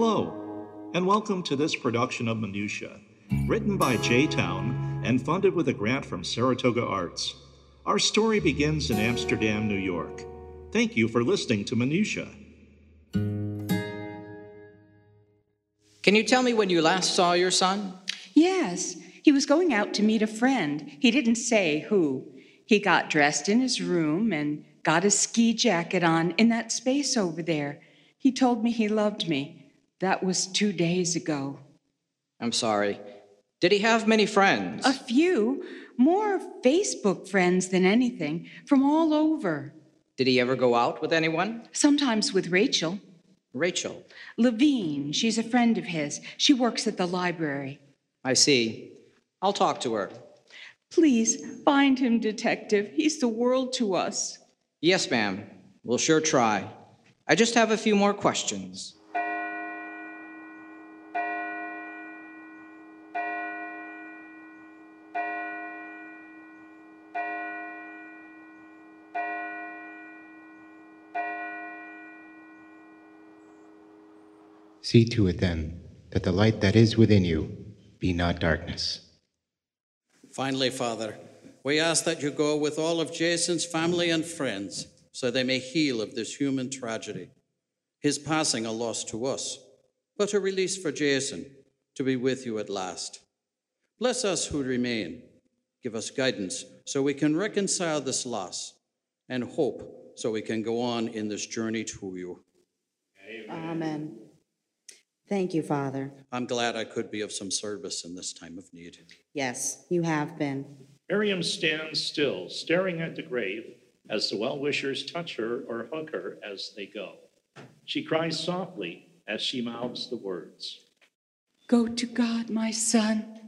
Hello, and welcome to this production of Minutiae, written by J Town and funded with a grant from Saratoga Arts. Our story begins in Amsterdam, New York. Thank you for listening to Minutiae. Can you tell me when you last saw your son? Yes, he was going out to meet a friend. He didn't say who. He got dressed in his room and got his ski jacket on in that space over there. He told me he loved me. That was two days ago. I'm sorry. Did he have many friends? A few, more Facebook friends than anything, from all over. Did he ever go out with anyone? Sometimes with Rachel. Rachel. Levine, she's a friend of his. She works at the library. I see. I'll talk to her. Please find him, Detective. He's the world to us. Yes, ma'am. We'll sure try. I just have a few more questions. See to it then that the light that is within you be not darkness. Finally, Father, we ask that you go with all of Jason's family and friends so they may heal of this human tragedy. His passing a loss to us, but a release for Jason to be with you at last. Bless us who remain. Give us guidance so we can reconcile this loss and hope so we can go on in this journey to you. Amen. Thank you, Father. I'm glad I could be of some service in this time of need. Yes, you have been. Miriam stands still, staring at the grave as the well wishers touch her or hug her as they go. She cries softly as she mouths the words. Go to God, my son.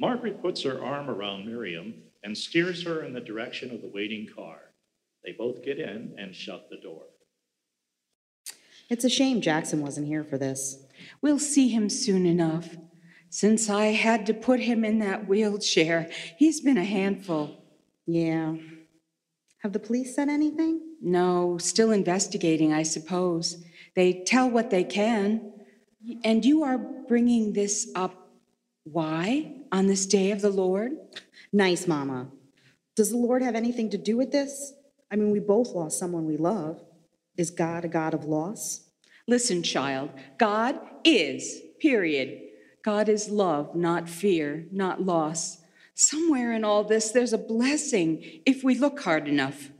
Margaret puts her arm around Miriam and steers her in the direction of the waiting car. They both get in and shut the door. It's a shame Jackson wasn't here for this. We'll see him soon enough. Since I had to put him in that wheelchair, he's been a handful. Yeah. Have the police said anything? No, still investigating, I suppose. They tell what they can. And you are bringing this up. Why? On this day of the Lord? Nice, Mama. Does the Lord have anything to do with this? I mean, we both lost someone we love. Is God a God of loss? Listen, child, God is, period. God is love, not fear, not loss. Somewhere in all this, there's a blessing if we look hard enough.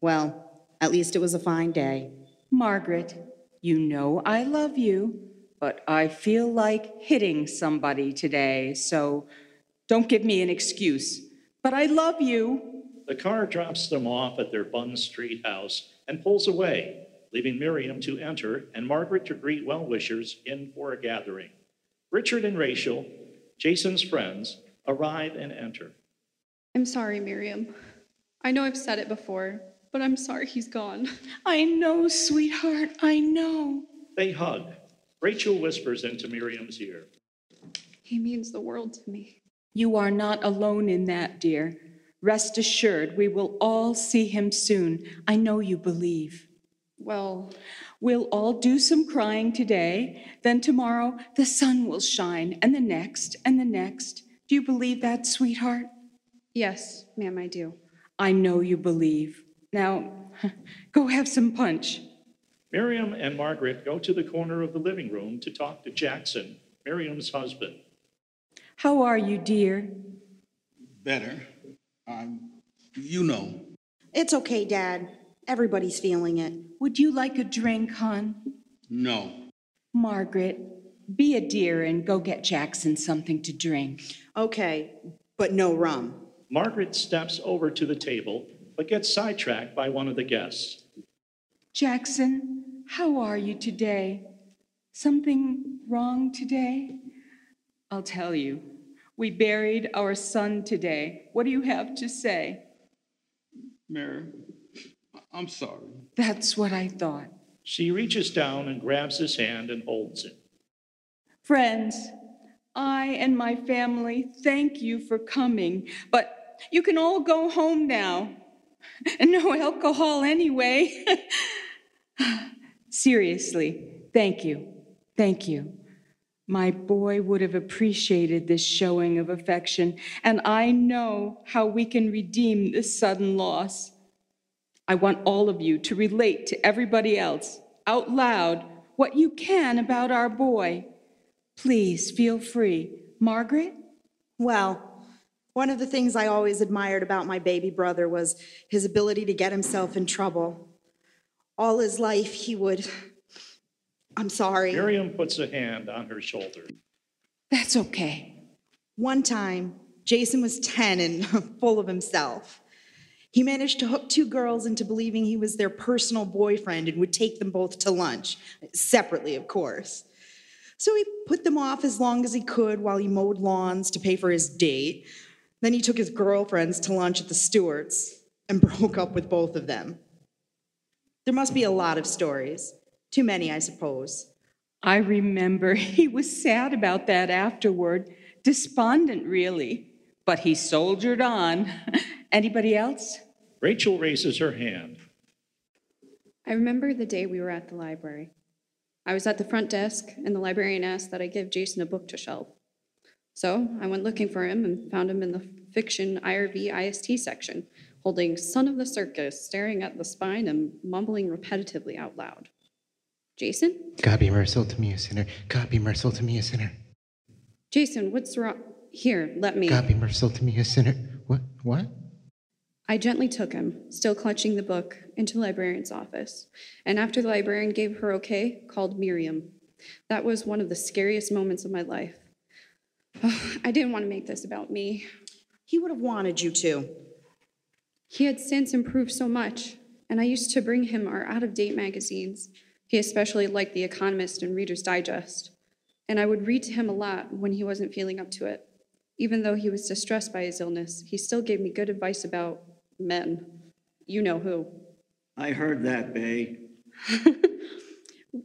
Well, at least it was a fine day. Margaret, you know I love you, but I feel like hitting somebody today, so don't give me an excuse. But I love you. The car drops them off at their Bunn Street house and pulls away, leaving Miriam to enter and Margaret to greet well wishers in for a gathering. Richard and Rachel, Jason's friends, arrive and enter. I'm sorry, Miriam. I know I've said it before, but I'm sorry he's gone. I know, sweetheart, I know. They hug. Rachel whispers into Miriam's ear. He means the world to me. You are not alone in that, dear. Rest assured, we will all see him soon. I know you believe. Well, We'll all do some crying today, then tomorrow the sun will shine, and the next, and the next. Do you believe that, sweetheart? yes, ma'am, I do. I know you believe. Now, go have some punch. Miriam and Margaret go to the corner of the living room to talk to Jackson, Miriam's husband. How are you, dear? Better. Um, you know. It's okay, Dad. Everybody's feeling it. Would you like a drink, hon? No. Margaret, be a dear and go get Jackson something to drink. Okay, but no rum. Margaret steps over to the table, but gets sidetracked by one of the guests. Jackson, how are you today? Something wrong today? I'll tell you. We buried our son today. What do you have to say? Mary, I'm sorry. That's what I thought. She reaches down and grabs his hand and holds it. Friends, I and my family thank you for coming, but you can all go home now. And no alcohol anyway. Seriously, thank you. Thank you. My boy would have appreciated this showing of affection, and I know how we can redeem this sudden loss. I want all of you to relate to everybody else out loud what you can about our boy. Please feel free. Margaret? Well, one of the things I always admired about my baby brother was his ability to get himself in trouble. All his life, he would. I'm sorry. Miriam puts a hand on her shoulder. That's okay. One time, Jason was 10 and full of himself. He managed to hook two girls into believing he was their personal boyfriend and would take them both to lunch, separately, of course. So he put them off as long as he could while he mowed lawns to pay for his date. Then he took his girlfriends to lunch at the Stewarts and broke up with both of them. There must be a lot of stories. Too many, I suppose. I remember he was sad about that afterward, despondent, really, but he soldiered on. Anybody else? Rachel raises her hand. I remember the day we were at the library. I was at the front desk, and the librarian asked that I give Jason a book to shelve. So I went looking for him and found him in the fiction IRV IST section, holding Son of the Circus, staring at the spine and mumbling repetitively out loud. Jason? God be merciful to me, a sinner. God be merciful to me, a sinner. Jason, what's wrong? Here, let me. God be merciful to me, a sinner. What? What? I gently took him, still clutching the book, into the librarian's office, and after the librarian gave her okay, called Miriam. That was one of the scariest moments of my life. I didn't want to make this about me. He would have wanted you to. He had since improved so much, and I used to bring him our out of date magazines. He especially liked The Economist and Reader's Digest, and I would read to him a lot when he wasn't feeling up to it. Even though he was distressed by his illness, he still gave me good advice about men. You know who. I heard that, Bay.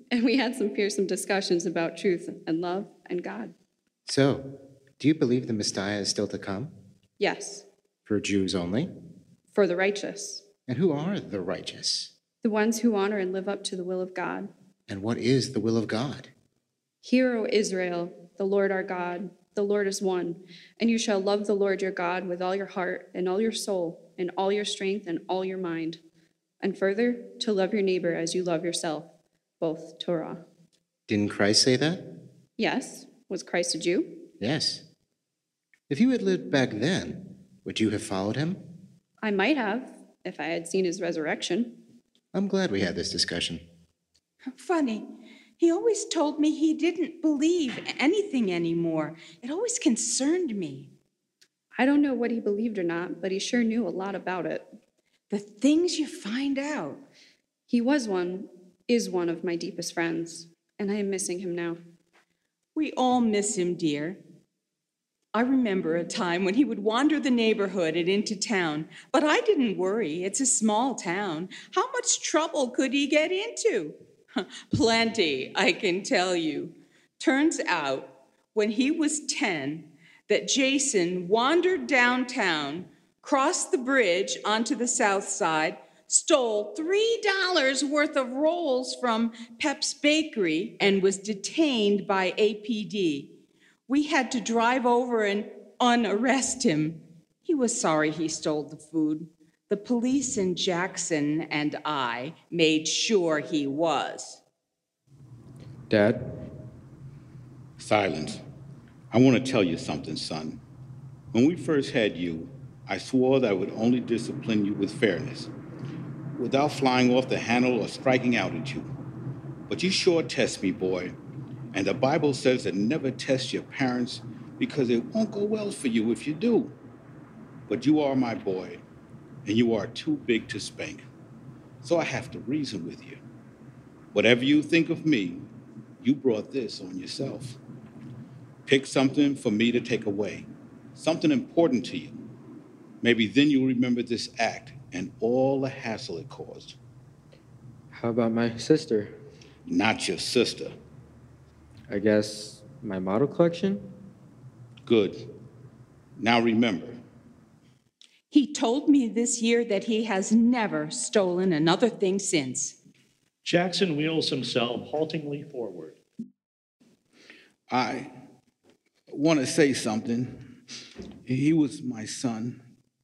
And we had some fearsome discussions about truth and love and God. So, do you believe the Messiah is still to come? Yes, For Jews only? for the righteous, And who are the righteous? the ones who honor and live up to the will of God. And what is the will of God? Hear, O Israel, the Lord our God, the Lord is one. And you shall love the Lord your God with all your heart and all your soul and all your strength and all your mind. And further, to love your neighbor as you love yourself. Both Torah. Didn't Christ say that? Yes, was Christ a Jew? Yes. If you had lived back then, would you have followed him? I might have, if I had seen his resurrection. I'm glad we had this discussion. Funny. He always told me he didn't believe anything anymore. It always concerned me. I don't know what he believed or not, but he sure knew a lot about it. The things you find out. He was one, is one of my deepest friends, and I am missing him now. We all miss him, dear. I remember a time when he would wander the neighborhood and into town, but I didn't worry. It's a small town. How much trouble could he get into? Plenty, I can tell you. Turns out, when he was 10, that Jason wandered downtown, crossed the bridge onto the south side, stole $3 worth of rolls from Pep's Bakery, and was detained by APD. We had to drive over and unarrest him. He was sorry he stole the food. The police in Jackson and I made sure he was. Dad, Silence. I want to tell you something, son. When we first had you, I swore that I would only discipline you with fairness, without flying off the handle or striking out at you. But you sure test me, boy. And the Bible says to never test your parents because it won't go well for you if you do. But you are my boy, and you are too big to spank. So I have to reason with you. Whatever you think of me, you brought this on yourself. Pick something for me to take away, something important to you. Maybe then you'll remember this act and all the hassle it caused. how about my sister? Not your sister. I guess my model collection? Good. Now remember, He told me this year that he has never stolen another thing since. Jackson wheels himself haltingly forward. I want to say something. He was my son,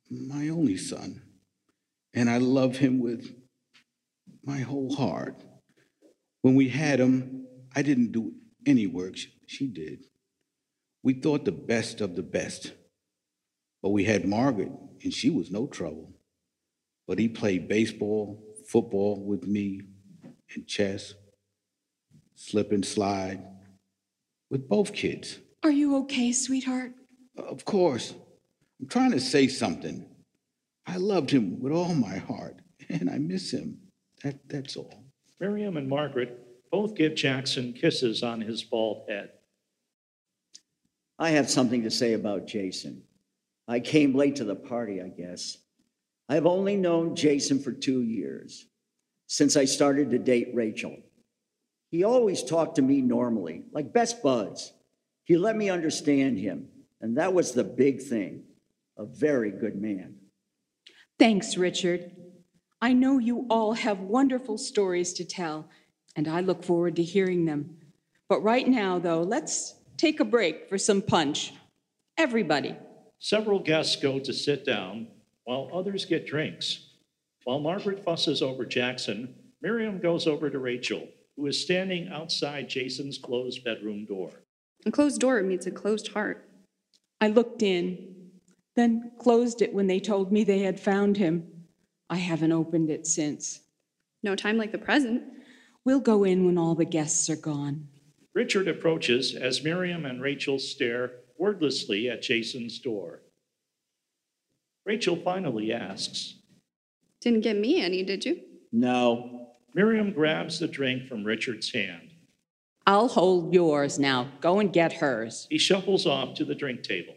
my only son, and I love him with my whole heart. When we had him, I didn't do any work. She- She did. We thought the best of the best. But we had Margaret, and she was no trouble. But he played baseball, football with me, and chess, slip and slide with both kids. Are you okay, sweetheart? Of course, I'm trying to say something. I loved him with all my heart, and I miss him. That, that's all. Miriam and Margaret both give Jackson kisses on his bald head. I have something to say about Jason. I came late to the party, I guess. I have only known Jason for two years, since I started to date Rachel. He always talked to me normally, like best buds. He let me understand him, and that was the big thing. A very good man. Thanks, Richard. I know you all have wonderful stories to tell, and I look forward to hearing them. But right now, though, let's take a break for some punch. Everybody. Several guests go to sit down while others get drinks. While Margaret fusses over Jackson, Miriam goes over to Rachel, who is standing outside Jason's closed bedroom door. A closed door means a closed heart. I looked in, then closed it when they told me they had found him. I haven't opened it since. No time like the present. We'll go in when all the guests are gone. Richard approaches as Miriam and Rachel stare wordlessly at Jason's door. Rachel finally asks. Didn't get me any, did you? No, Miriam grabs the drink from Richard's hand. I'll hold yours now. Go and get hers. He shuffles off to the drink table.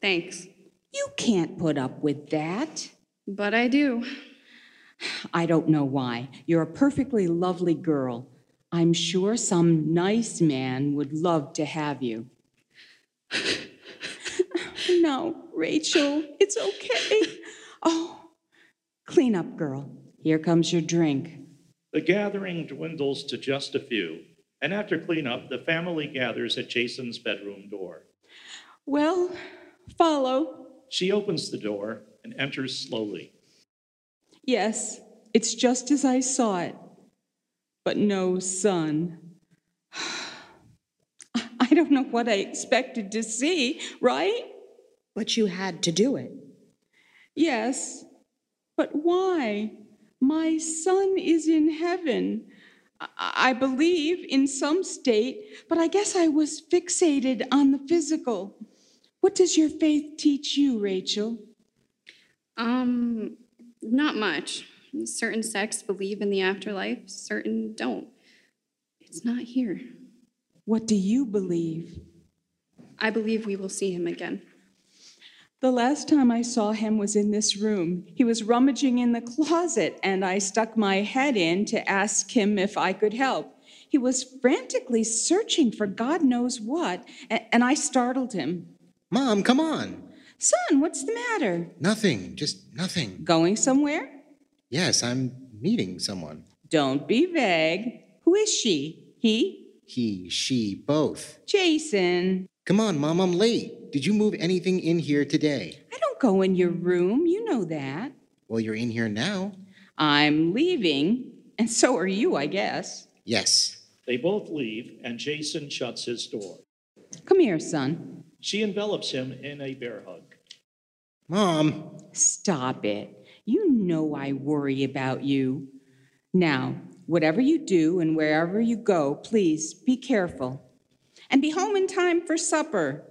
Thanks. You can't put up with that. But I do. I don't know why. You're a perfectly lovely girl. I'm sure some nice man would love to have you. no, Rachel, it's okay. Oh, clean up, girl. Here comes your drink. The gathering dwindles to just a few, and after cleanup, the family gathers at Jason's bedroom door. Well, follow. She opens the door and enters slowly. Yes, it's just as I saw it. But no son. I don't know what I expected to see, right? But you had to do it. Yes, but why? My son is in heaven. I- I believe in some state, but I guess I was fixated on the physical. What does your faith teach you, Rachel? Um, not much. Certain sects believe in the afterlife, certain don't. It's not here. What do you believe? I believe we will see him again. The last time I saw him was in this room. He was rummaging in the closet, and I stuck my head in to ask him if I could help. He was frantically searching for God knows what, and I startled him. Mom, come on. Son, what's the matter? Nothing, just nothing. Going somewhere? Yes, I'm meeting someone. Don't be vague. Who is she? He? He, she, both. Jason. Come on, Mom, I'm late. Did you move anything in here today? I don't go in your room. You know that. Well, you're in here now. I'm leaving, and so are you, I guess. Yes. They both leave, and Jason shuts his door. Come here, son. She envelops him in a bear hug. Mom, Stop it. You know I worry about you. Now, whatever you do and wherever you go, please be careful. And be home in time for supper.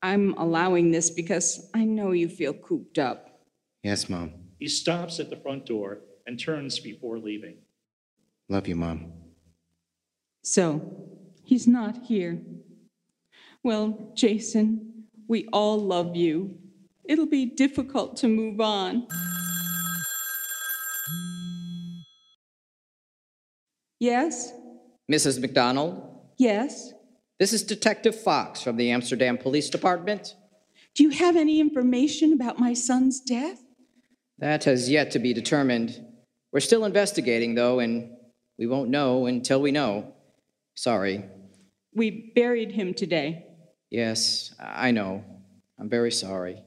I'm allowing this because I know you feel cooped up. Yes, Mom. He stops at the front door and turns before leaving. Love you, Mom. So, he's not here. Well, Jason, we all love you. It'll be difficult to move on. Yes? Mrs. McDonald, Yes? this is Detective Fox from the Amsterdam Police Department. Do you have any information about my son's death? That has yet to be determined. We're still investigating, though, and we won't know until we know. Sorry. We buried him today. Yes, I know. I'm very sorry.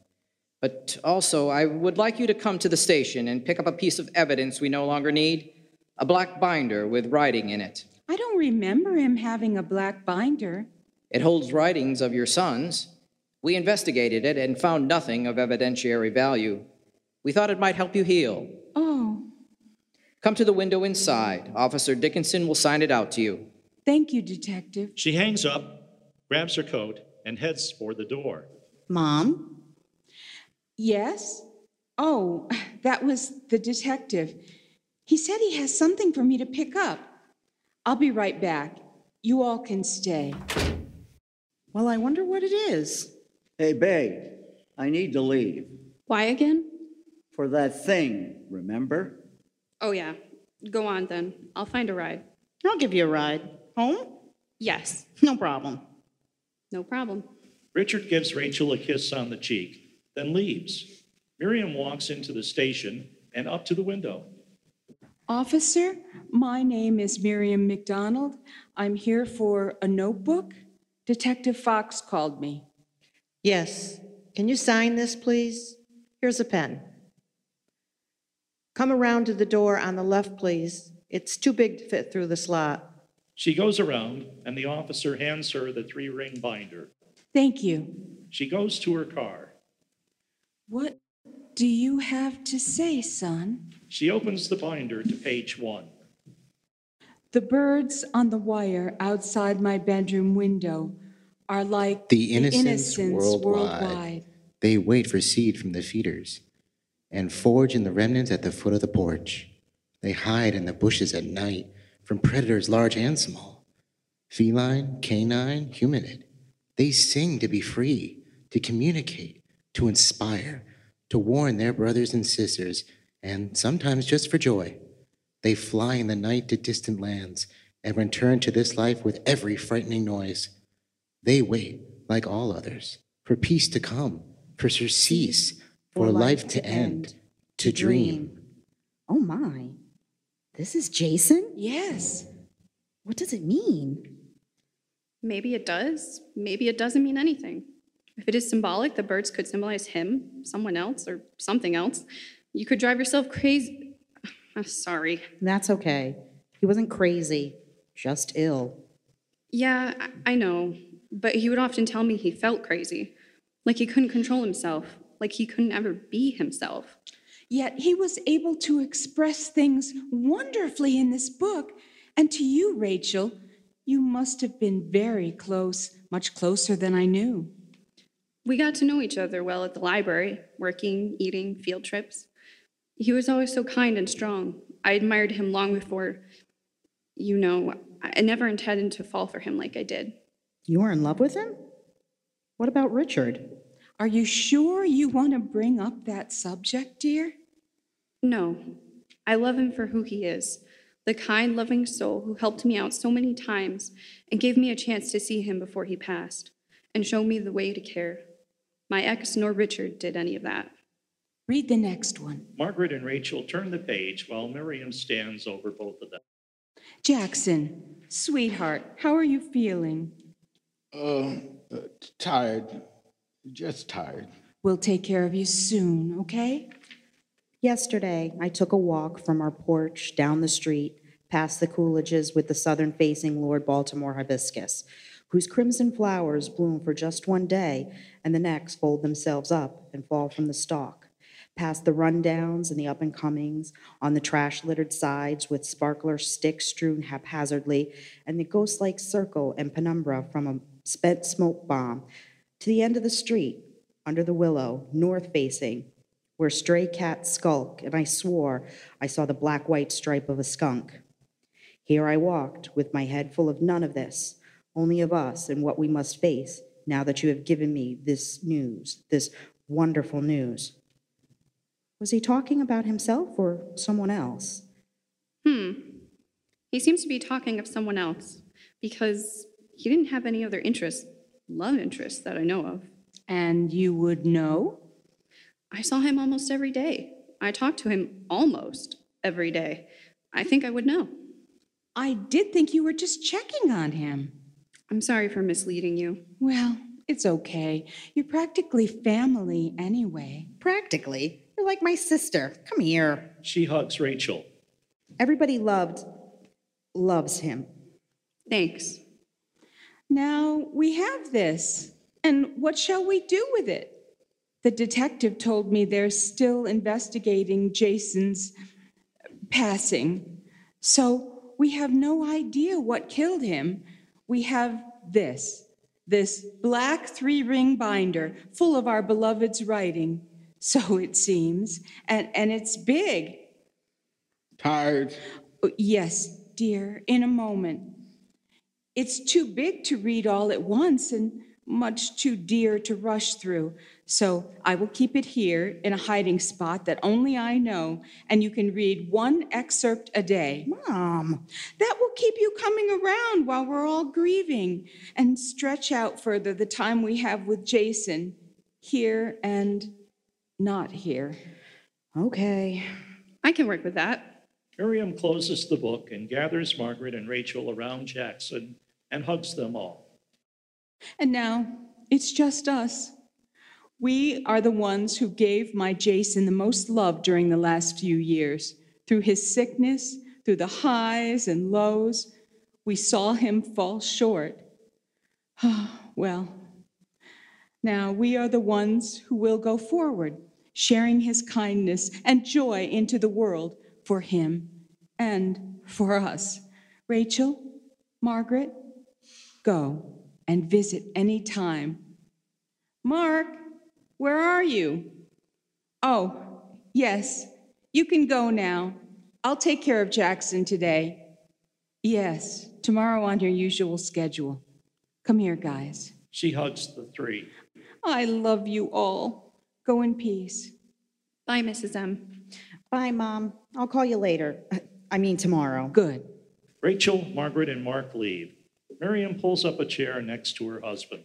But also, I would like you to come to the station and pick up a piece of evidence we no longer need a black binder with writing in it. I don't remember him having a black binder. It holds writings of your sons. We investigated it and found nothing of evidentiary value. We thought it might help you heal. Oh, Come to the window inside. Officer Dickinson will sign it out to you. thank you, Detective. She hangs up, grabs her coat, and heads for the door. Mom? Yes? Oh, that was the detective. He said he has something for me to pick up. I'll be right back. You all can stay. Well, I wonder what it is. Hey, babe, I need to leave. Why again? For that thing, remember? Oh, yeah. Go on then. I'll find a ride. I'll give you a ride. Home? Yes, No problem. no problem. Richard gives Rachel a kiss on the cheek, then leaves. Miriam walks into the station and up to the window. Officer, my name is Miriam McDonald. I'm here for a notebook. Detective Fox called me. Yes. Can you sign this, please? Here's a pen. Come around to the door on the left, please. It's too big to fit through the slot. She goes around, and the officer hands her the three ring binder. Thank you. She goes to her car. What do you have to say, son? She opens the binder to page one. The birds on the wire outside my bedroom window are like The innocents worldwide. worldwide. They wait for seed from the feeders and forage in the remnants at the foot of the porch. They hide in the bushes at night from predators large and small, feline, canine, hominid. They sing to be free, to communicate, to inspire, to warn their brothers and sisters, and sometimes just for joy. They fly in the night to distant lands and return to this life with every frightening noise. They wait, like all others, for peace to come, for surcease, for life to end, to dream. Oh my. This is Jason? Yes. What does it mean? Maybe it does. Maybe it doesn't mean anything. If it is symbolic, the birds could symbolize him, someone else, or something else. You could drive yourself crazy. I'm sorry. That's okay. He wasn't crazy, just ill. Yeah, I I know. But he would often tell me he felt crazy. Like he couldn't control himself. Like he couldn't ever be himself. Yet he was able to express things wonderfully in this book. And to you, Rachel, you must have been very close, much closer than I knew. We got to know each other well at the library, working, eating, field trips. He was always so kind and strong. I admired him long before, you know, I never intended to fall for him like I did. You were in love with him? What about Richard? Are you sure you want to bring up that subject, dear? No, I love him for who he is the kind, loving soul who helped me out so many times and gave me a chance to see him before he passed and show me the way to care. My ex nor Richard did any of that. Read the next one. Margaret and Rachel turn the page while Miriam stands over both of them. Jackson, sweetheart, how are you feeling? Uh, uh, tired. Just tired. We'll take care of you soon, okay? Yesterday, I took a walk from our porch down the street past the Coolidges with the southern facing Lord Baltimore hibiscus, whose crimson flowers bloom for just one day and the next fold themselves up and fall from the stalk. Past the rundowns and the up and comings, on the trash littered sides with sparkler sticks strewn haphazardly, and the ghost like circle and penumbra from a spent smoke bomb, to the end of the street, under the willow, north facing, where stray cats skulk, and I swore I saw the black white stripe of a skunk. Here I walked, with my head full of none of this, only of us and what we must face now that you have given me this news, this wonderful news. Was he talking about himself or someone else? Hmm. He seems to be talking of someone else because he didn't have any other interests, love interests that I know of. And you would know? I saw him almost every day. I talked to him almost every day. I think I would know. I did think you were just checking on him. I'm sorry for misleading you. Well, it's okay. You're practically family anyway. Practically. You're like my sister. Come here. She hugs Rachel. Everybody loved, loves him. Thanks. Now we have this, and what shall we do with it? The detective told me they're still investigating Jason's passing. So we have no idea what killed him. We have this this black three ring binder full of our beloved's writing, so it seems, and, and it's big. Tired? Yes, dear, in a moment. It's too big to read all at once and much too dear to rush through. So I will keep it here in a hiding spot that only I know, and you can read one excerpt a day. Mom, That will keep you coming around while we're all grieving and stretch out further the time we have with Jason here and not here. okay. I can work with that. Miriam closes the book and gathers Margaret and Rachel around Jackson and hugs them all. And now it's just us. We are the ones who gave my Jason the most love during the last few years. Through his sickness, through the highs and lows, we saw him fall short. well, now we are the ones who will go forward, sharing his kindness and joy into the world for him and for us. Rachel, Margaret, go and visit any time. Mark, where are you? Oh, yes, you can go now. I'll take care of Jackson today. Yes, tomorrow on your usual schedule. Come here, guys. She hugs the three. I love you all. Go in peace. Bye, Mrs. M. Bye, Mom. I'll call you later. I mean, tomorrow. Good. Rachel, Margaret, and Mark leave. Miriam pulls up a chair next to her husband.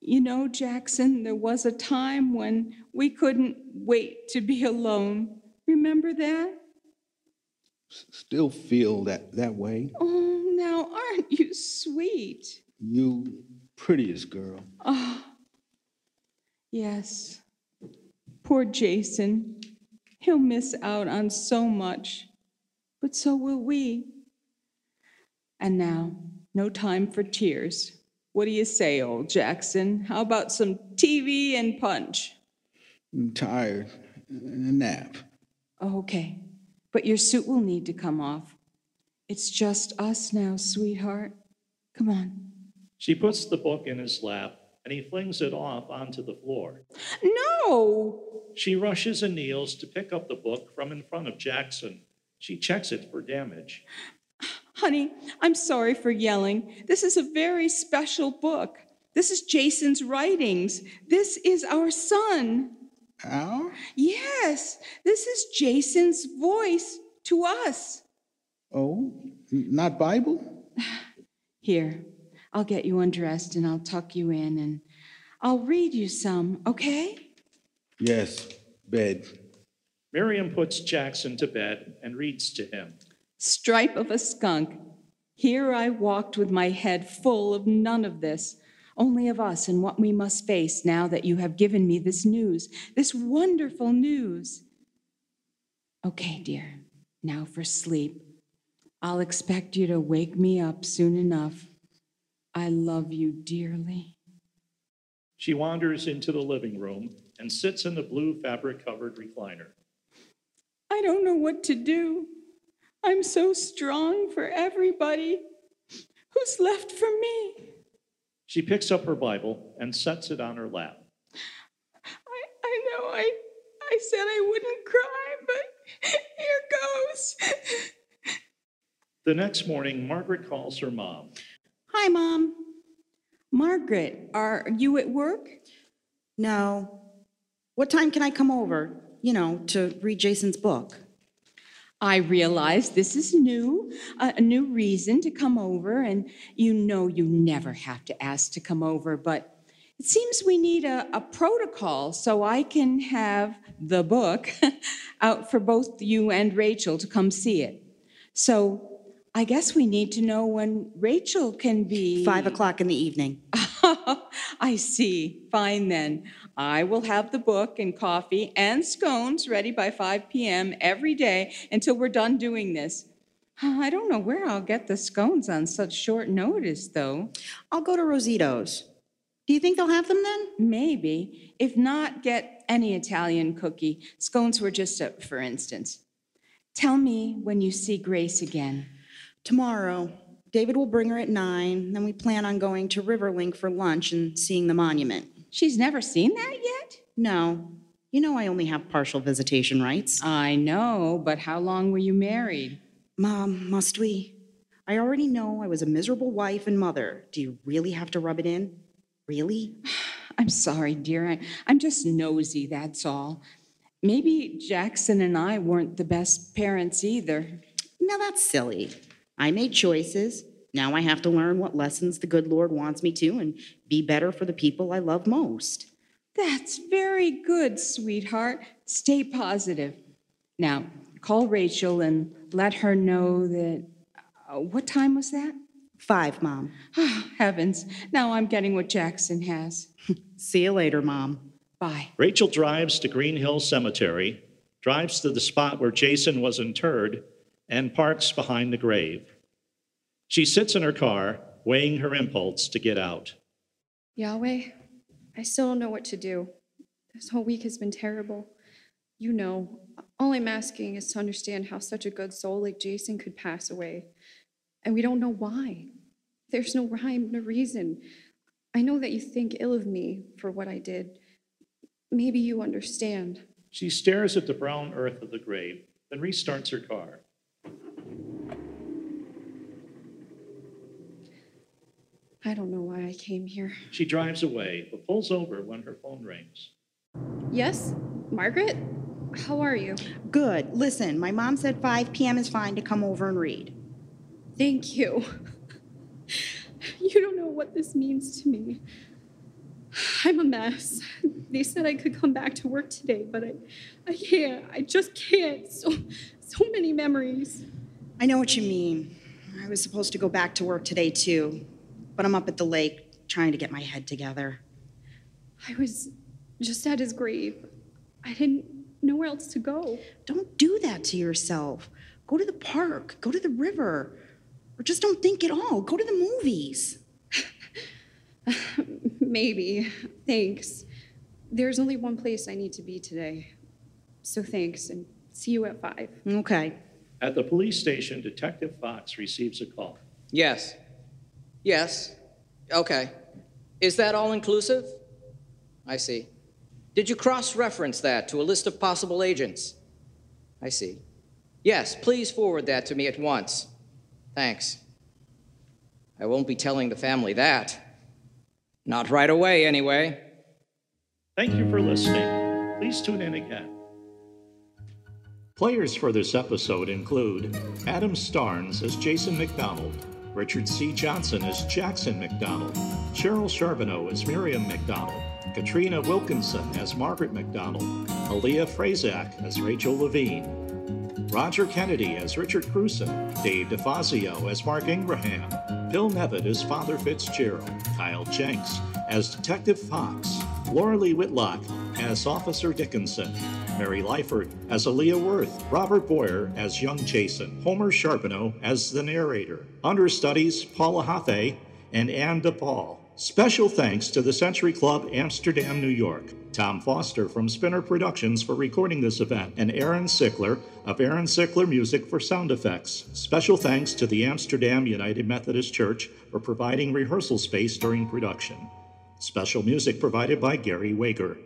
You know, Jackson, there was a time when we couldn't wait to be alone. Remember that? Still feel that, that way? Oh, now aren't you sweet? You prettiest girl. Oh, yes. Poor Jason. He'll miss out on so much, but so will we. And now, no time for tears. What do you say, old Jackson? How about some TV and punch? I'm tired. And a nap. Okay, but your suit will need to come off. It's just us now, sweetheart. Come on. She puts the book in his lap and he flings it off onto the floor. No! She rushes and kneels to pick up the book from in front of Jackson. She checks it for damage. Honey, I'm sorry for yelling. This is a very special book. This is Jason's writings. This is our son. Our? Yes, this is Jason's voice to us. Oh, not Bible? Here, I'll get you undressed and I'll tuck you in and I'll read you some, okay? Yes, bed. Miriam puts Jackson to bed and reads to him. Stripe of a skunk. Here I walked with my head full of none of this, only of us and what we must face now that you have given me this news, this wonderful news. Okay, dear, now for sleep. I'll expect you to wake me up soon enough. I love you dearly. She wanders into the living room and sits in the blue fabric covered recliner. I don't know what to do. I'm so strong for everybody. Who's left for me? She picks up her Bible and sets it on her lap. I, I know I, I said I wouldn't cry, but here goes. The next morning, Margaret calls her mom. Hi, Mom. Margaret, are you at work? No. What time can I come over, you know, to read Jason's book? I realize this is new, a, a new reason to come over, and you know you never have to ask to come over, but it seems we need a, a protocol so I can have the book out for both you and Rachel to come see it. So I guess we need to know when Rachel can be. Five o'clock in the evening. I see. Fine then. I will have the book and coffee and scones ready by 5 p.m. every day until we're done doing this. I don't know where I'll get the scones on such short notice, though. I'll go to Rosito's. Do you think they'll have them then? Maybe. If not, get any Italian cookie. Scones were just a for instance. Tell me when you see Grace again. Tomorrow. David will bring her at nine. Then we plan on going to Riverlink for lunch and seeing the monument. She's never seen that yet? No. You know I only have partial visitation rights. I know, but how long were you married? Mom, must we? I already know I was a miserable wife and mother. Do you really have to rub it in? Really? I'm sorry, dear. I, I'm just nosy, that's all. Maybe Jackson and I weren't the best parents either. Now that's silly. I made choices. Now I have to learn what lessons the good Lord wants me to and be better for the people I love most. That's very good, sweetheart. Stay positive. Now, call Rachel and let her know that. Uh, what time was that? Five, Mom. Oh, heavens. Now I'm getting what Jackson has. See you later, Mom. Bye. Rachel drives to Green Hill Cemetery, drives to the spot where Jason was interred, and parks behind the grave. She sits in her car, weighing her impulse to get out. Yahweh, I still don't know what to do. This whole week has been terrible. You know, all I'm asking is to understand how such a good soul like Jason could pass away. And we don't know why. There's no rhyme, no reason. I know that you think ill of me for what I did. Maybe you understand. She stares at the brown earth of the grave, then restarts her car. I don't know why I came here. She drives away, but pulls over when her phone rings. Yes, Margaret? How are you? Good. Listen, my mom said 5 p.m. is fine to come over and read. Thank you. You don't know what this means to me. I'm a mess. They said I could come back to work today, but I, I can't. I just can't. So, so many memories. I know what you mean. I was supposed to go back to work today, too, but I'm up at the lake trying to get my head together. I was just at his grave. I didn't know where else to go. Don't do that to yourself. Go to the park, go to the river, or just don't think at all. Go to the movies. Maybe. Thanks. There's only one place I need to be today. So thanks, and see you at five. Okay. At the police station, Detective Fox receives a call. Yes. Yes. Okay. Is that all inclusive? I see. Did you cross reference that to a list of possible agents? I see. Yes, please forward that to me at once. Thanks. I won't be telling the family that. Not right away, anyway. Thank you for listening. Please tune in again. Players for this episode include Adam Starnes as Jason McDonald, Richard C. Johnson as Jackson McDonald, Cheryl Charbonneau as Miriam McDonald, Katrina Wilkinson as Margaret McDonald, Aaliyah Frazak as Rachel Levine, Roger Kennedy as Richard Cruson, Dave DeFazio as Mark Ingraham, Bill Nevitt as Father Fitzgerald, Kyle Jenks as Detective Fox, Laura Lee Whitlock as Officer Dickinson, Mary Lyford as Aaliyah Worth, Robert Boyer as young Jason, Homer Charbonneau as the narrator, understudies Paula Hathe and Anne DePaul. Special thanks to the Century Club, Amsterdam, New York, Tom Foster from Spinner Productions for recording this event, and Aaron Sickler of Aaron Sickler Music for sound effects. Special thanks to the Amsterdam United Methodist Church for providing rehearsal space during production. Special music provided by Gary Wager.